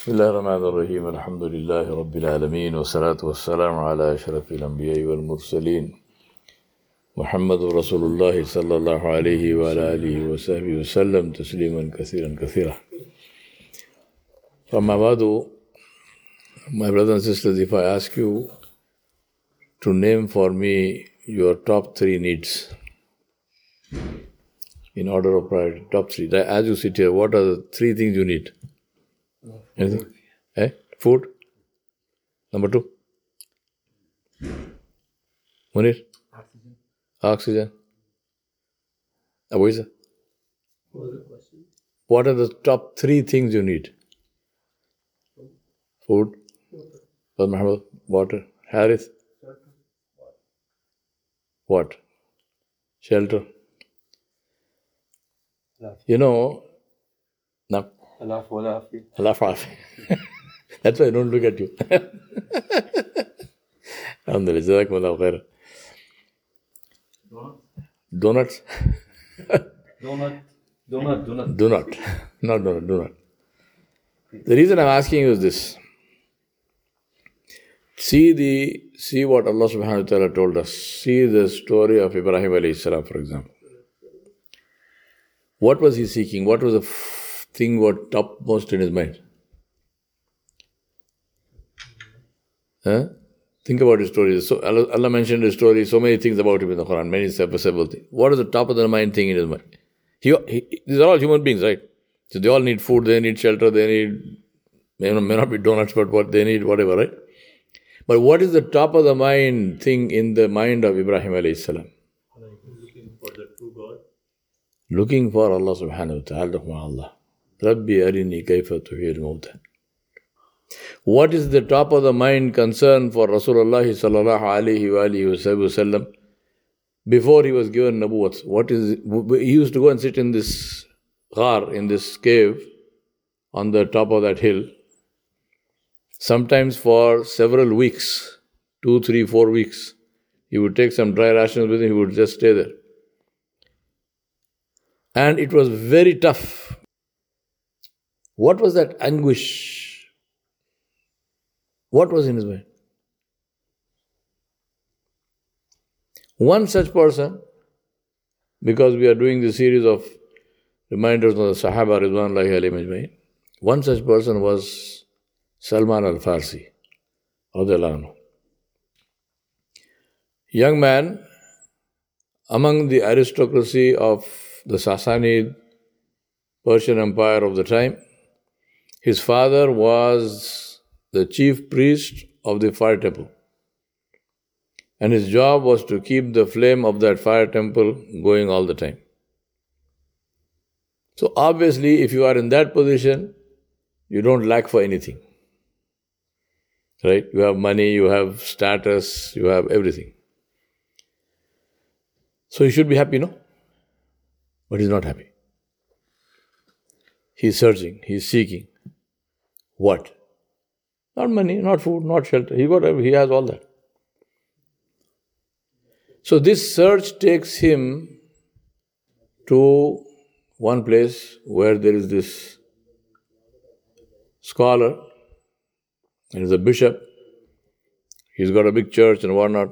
بسم الله الرحمن الرحيم الحمد لله رب العالمين والصلاة والسلام على أشرف الأنبياء والمرسلين. محمد رسول الله صلى الله عليه وعلى آله وصحبه وسلم تسليما كثيرا كثيرا. فما بعد my brothers and sisters if I ask you to name for me your top three needs in order of priority top three. As you sit here what are the three things you need? Anything? Eh? Food? Number two? Munir? Oxygen. Oxygen. Aboisa? What are the top three things you need? Food? Muhammad? Water? Harith? What? Shelter? You know, now Allah for Allah Hafiz. wa for That's why I don't look at you. Alhamdulillah. Jazakumullah khair. Donuts? donut. Donut, donut. Do not. donut, donut. The reason I'm asking you is this. See the see what Allah subhanahu wa ta'ala told us. See the story of Ibrahim alayhi salam, for example. What was he seeking? What was the thing what topmost in his mind? Huh? Think about his story. So Allah, Allah mentioned his story, so many things about him in the Quran, many several things. What is the top of the mind thing in his mind? He, he, these are all human beings, right? So they all need food, they need shelter, they need, may not, may not be donuts, but what they need, whatever, right? But what is the top of the mind thing in the mind of Ibrahim alayhi salam? looking for the true God Looking for Allah subhanahu wa ta'ala. Rabbi arini. What is the top of the mind concern for Rasulullah sallallahu alayhi wa before he was given nabuwat? What is he used to go and sit in this ghar, in this cave on the top of that hill, sometimes for several weeks, two, three, four weeks. He would take some dry rations with him, he would just stay there. And it was very tough. What was that anguish? What was in his mind? One such person, because we are doing the series of reminders of the Sahaba ajma'in, one such person was Salman al Farsi. radiallahu. Young man among the aristocracy of the Sassanid Persian Empire of the time. His father was the chief priest of the fire temple. And his job was to keep the flame of that fire temple going all the time. So, obviously, if you are in that position, you don't lack for anything. Right? You have money, you have status, you have everything. So, you should be happy, no? But he's not happy. He's searching, he's seeking. What? Not money, not food, not shelter. He got he has all that. So this search takes him to one place where there is this scholar and he's a bishop. He's got a big church and whatnot.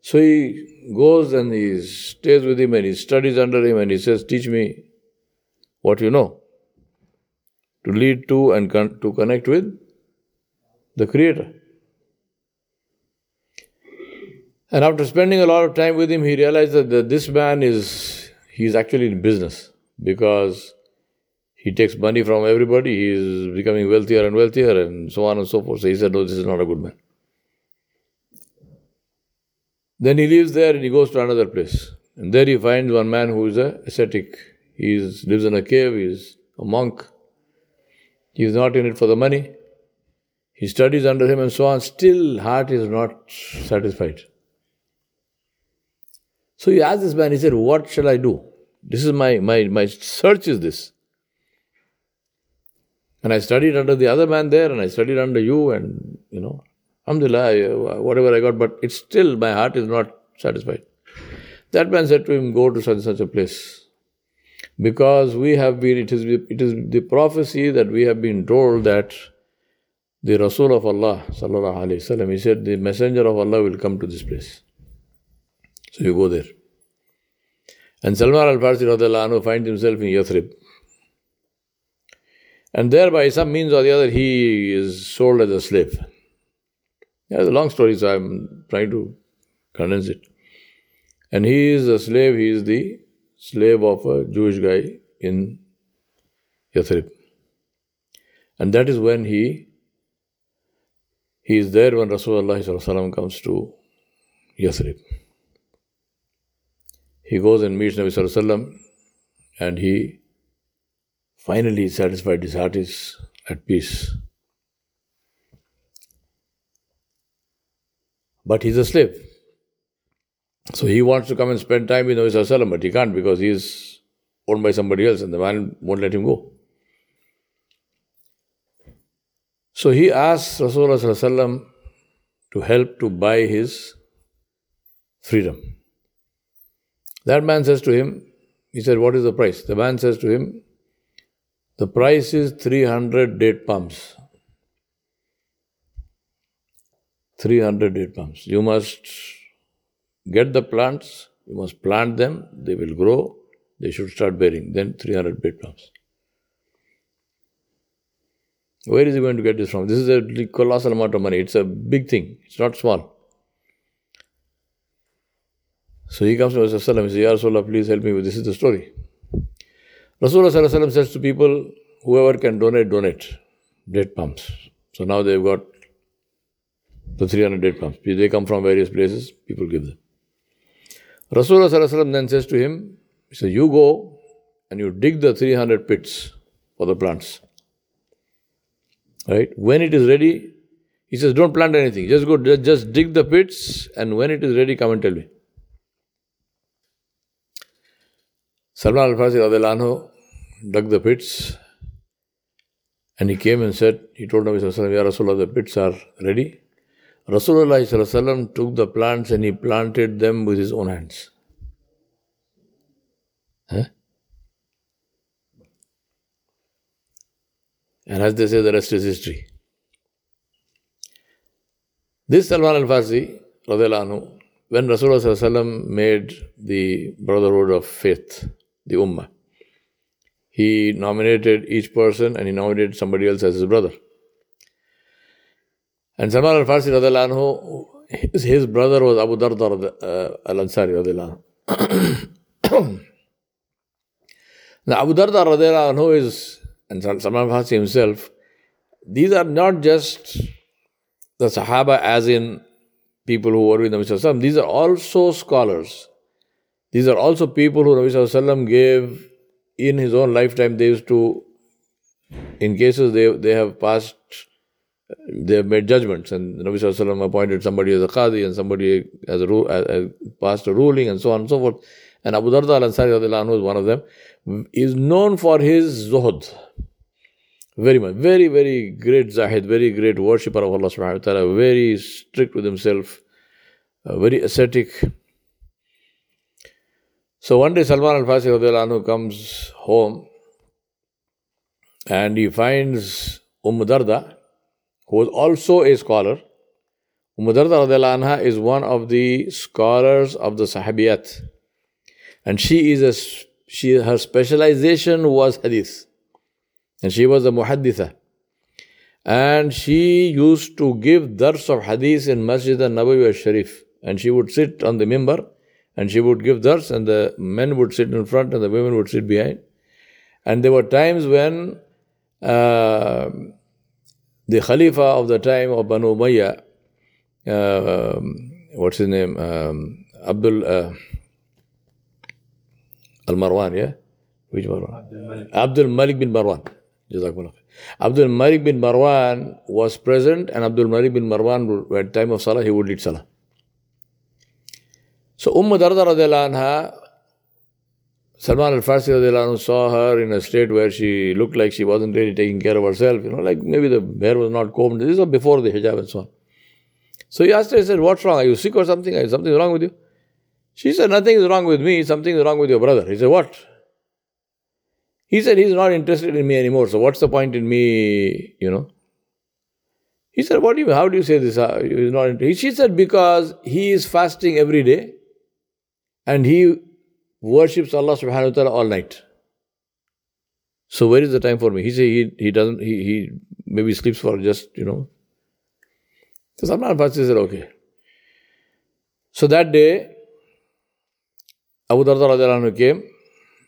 So he goes and he stays with him and he studies under him and he says, Teach me what you know to lead to and con- to connect with the Creator. And after spending a lot of time with him, he realized that this man is he's actually in business because he takes money from everybody. He is becoming wealthier and wealthier, and so on and so forth. So he said, "No, this is not a good man." Then he leaves there and he goes to another place. And there he finds one man who is a ascetic. He is, lives in a cave, he is a monk. He is not in it for the money. He studies under him and so on. Still, heart is not satisfied. So he asked this man, he said, What shall I do? This is my, my, my search is this. And I studied under the other man there, and I studied under you, and you know, Alhamdulillah, uh, whatever I got, but it's still, my heart is not satisfied. That man said to him, Go to such and such a place. Because we have been, it is, it is the prophecy that we have been told that the Rasul of Allah, sallallahu alayhi wasallam, he said, the messenger of Allah will come to this place. So you go there. And Salman al-Farsi finds himself in Yathrib. And there, by some means or the other, he is sold as a slave. Yeah, it's a long story, so I'm trying to condense it. And he is a slave, he is the slave of a Jewish guy in Yathrib. And that is when he he is there when Rasulullah comes to Yathrib. He goes and meets Nabi and he finally is satisfied, his heart is at peace. But he's a slave. So he wants to come and spend time with Nabi Sallallahu but he can't because he is owned by somebody else and the man won't let him go. So he asks Rasulullah to help to buy his freedom. That man says to him, he said, What is the price? The man says to him, The price is 300 date palms. 300 date palms. You must get the plants, you must plant them, they will grow, they should start bearing. Then 300 date palms. Where is he going to get this from? This is a colossal amount of money. It's a big thing. It's not small. So he comes to Rasulullah and says, Ya Rasulullah, please help me with this is the story. Rasulullah says to people, whoever can donate, donate. Date palms. So now they've got the 300 date palms. They come from various places, people give them. Rasulullah then says to him, he says, you go and you dig the 300 pits for the plants. Right? When it is ready, he says, don't plant anything. Just go, just dig the pits and when it is ready, come and tell me. Salman al-Farsi dug the pits and he came and said, he told Nabi Sallallahu Ya Rasulullah, the pits are ready. Rasulullah took the plants and he planted them with his own hands. Huh? And as they say, the rest is history. This Salman al-Farsi, when Rasulullah made the Brotherhood of Faith, the Ummah. He nominated each person and he nominated somebody else as his brother. And Salman al Farsi, his, his brother was Abu Darda uh, al Ansari. now, Abu Darda is, and Salman al Farsi himself, these are not just the Sahaba as in people who were with Nabi Sallallahu These are also scholars. These are also people who Nabi Sallallahu gave in his own lifetime. They used to, in cases they, they have passed, they have made judgments, and Nabi Sallallahu appointed somebody as a qadi and somebody as a, as, as passed a ruling and so on and so forth. And Abu Darda al Ansari is one of them, is known for his zuhud. Very much. Very, very great zahid, very great worshipper of Allah subhanahu wa ta'ala, very strict with himself, uh, very ascetic. So one day Salman al-Farsi comes home and he finds Umm Darda, who was also a scholar. Umm Darda anha is one of the scholars of the Sahabiyat. And she is a, she, her specialization was hadith. And she was a muhadditha. And she used to give dars of hadith in Masjid al-Nabawi al-Sharif. And she would sit on the mimbar and she would give dars, and the men would sit in front and the women would sit behind. And there were times when uh, the Khalifa of the time of Banu Umayyah, uh, what's his name? Um, Abdul uh, Al Marwan, yeah? Which Marwan? Abdul Malik bin Marwan. Abdul Malik bin Marwan was present, and Abdul Malik bin Marwan, at time of Salah, he would lead Salah. So Umm Darda anha, Salman al-Farsi saw her in a state where she looked like she wasn't really taking care of herself, you know, like maybe the hair was not combed. This was before the hijab and so on. So he asked her, he said, what's wrong? Are you sick or something? Is something wrong with you? She said, nothing is wrong with me, something is wrong with your brother. He said, what? He said he's not interested in me anymore. So what's the point in me, you know? He said, what do you, how do you say this? He's not interested. She said, because he is fasting every day and he worships Allah subhanahu wa ta'ala all night. So where is the time for me? He said he, he doesn't, he, he maybe sleeps for just, you know. So Salman Farsi said, okay. So that day, Abu Darda came,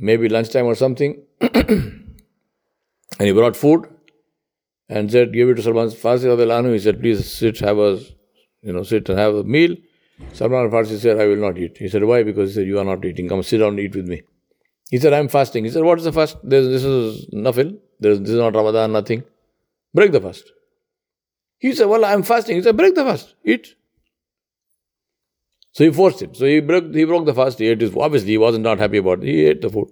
maybe lunchtime or something, and he brought food and said, give it to Salman Farsi. He said, please sit, have a, you know, sit and have a meal. Salman Farsi said, I will not eat. He said, why? Because he said, you are not eating. Come sit down and eat with me. He said, I'm fasting. He said, what is the fast? There's, this is nafil. There's, this is not Ramadan, nothing. Break the fast. He said, well, I'm fasting. He said, break the fast. Eat. So he forced him. So he broke, he broke the fast. He ate his Obviously, he wasn't not happy about it. He ate the food.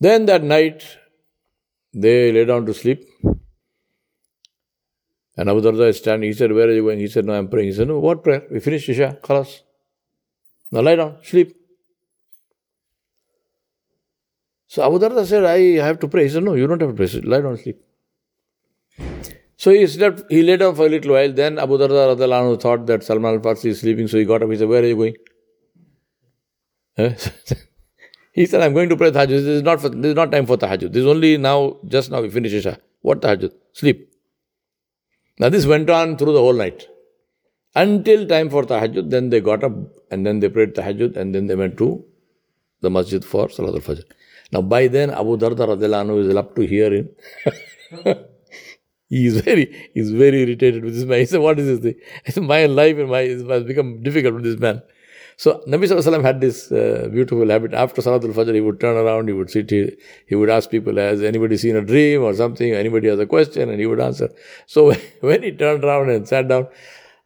Then that night, they lay down to sleep. And Abu Darda is standing. He said, Where are you going? He said, No, I'm praying. He said, No, what prayer? We finished Isha. Khalas. Now lie down, sleep. So Abu Darda said, I have to pray. He said, No, you don't have to pray. Lie down, sleep. So he slept, he lay down for a little while. Then Abu Darda thought that Salman al Farsi is sleeping. So he got up. He said, Where are you going? he said, I'm going to pray tahajjud. This is not, for, this is not time for tahajjud. This is only now, just now we finish Isha. What tahajjud? Sleep. Now this went on through the whole night. Until time for tahajjud, then they got up and then they prayed tahajjud and then they went to the masjid for Salat al-Fajr. Now by then Abu Darda radiallahu is up to hearing. he is very, he is very irritated with this man. He said, what is this thing? My life and my, has become difficult with this man. So Nabi Sallallahu had this uh, beautiful habit. After Salatul Fajr, he would turn around, he would sit, he, he would ask people, has anybody seen a dream or something? Anybody has a question? And he would answer. So when he turned around and sat down,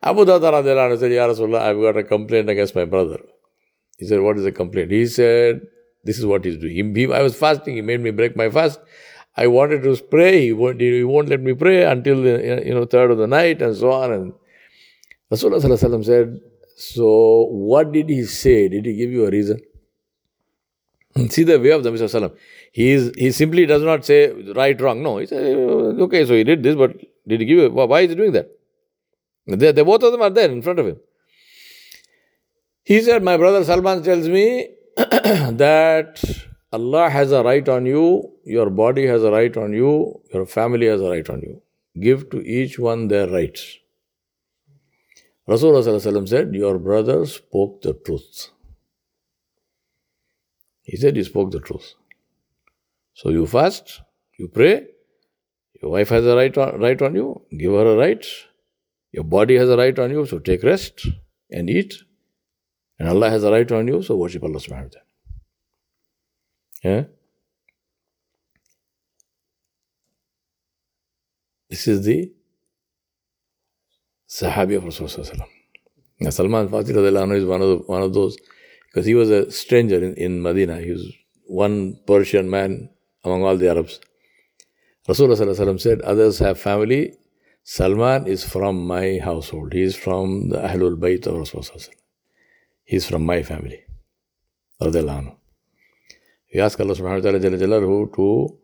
Abu Darda said, Ya Rasulullah, I've got a complaint against my brother. He said, what is the complaint? He said, this is what he's doing. He, I was fasting, he made me break my fast. I wanted to pray, he won't, he won't let me pray until the you know, third of the night and so on. And Rasulullah said, so, what did he say? Did he give you a reason? See the way of the Prophet He is he simply does not say right, wrong. No, he says, okay, so he did this, but did he give you why is he doing that? They, they both of them are there in front of him. He said, My brother Salman tells me that Allah has a right on you, your body has a right on you, your family has a right on you. Give to each one their rights. Rasulullah said, Your brother spoke the truth. He said he spoke the truth. So you fast, you pray, your wife has a right on, right on you, give her a right. Your body has a right on you, so take rest and eat. And Allah has a right on you, so worship Allah subhanahu wa ta'ala. Yeah? This is the Sahabi of Rasulullah. Now, Salman Farsi is one of, the, one of those, because he was a stranger in, in Medina. He was one Persian man among all the Arabs. Rasulullah said, Others have family. Salman is from my household. He is from the Ahlul Bayt of Rasulullah. He is from my family. We ask Allah subhanahu wa ta'ala to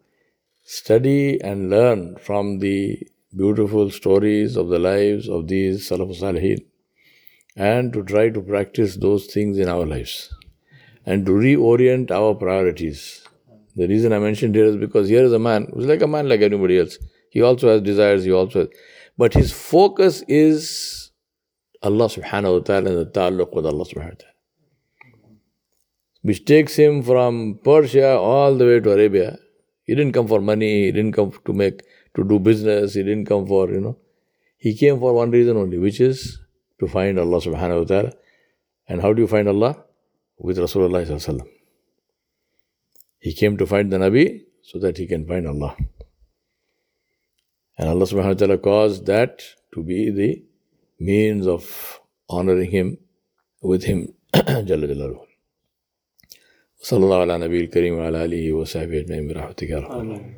study and learn from the beautiful stories of the lives of these Salafus Salihin and to try to practice those things in our lives and to reorient our priorities. The reason I mentioned here is because here is a man who's like a man like anybody else. He also has desires, he also has, but his focus is Allah subhanahu wa ta'ala and the ta'alluq with Allah subhanahu wa ta'ala. Which takes him from Persia all the way to Arabia. He didn't come for money, he didn't come to make to do business, he didn't come for, you know. He came for one reason only, which is to find Allah subhanahu wa ta'ala. And how do you find Allah? With Rasulullah sallallahu He came to find the Nabi so that he can find Allah. And Allah subhanahu wa ta'ala caused that to be the means of honoring him with him. Jalla Jalaluhu. صلى الله على نبي الكريم وعلى آله وصحبه أجمعين برحمتك يا رب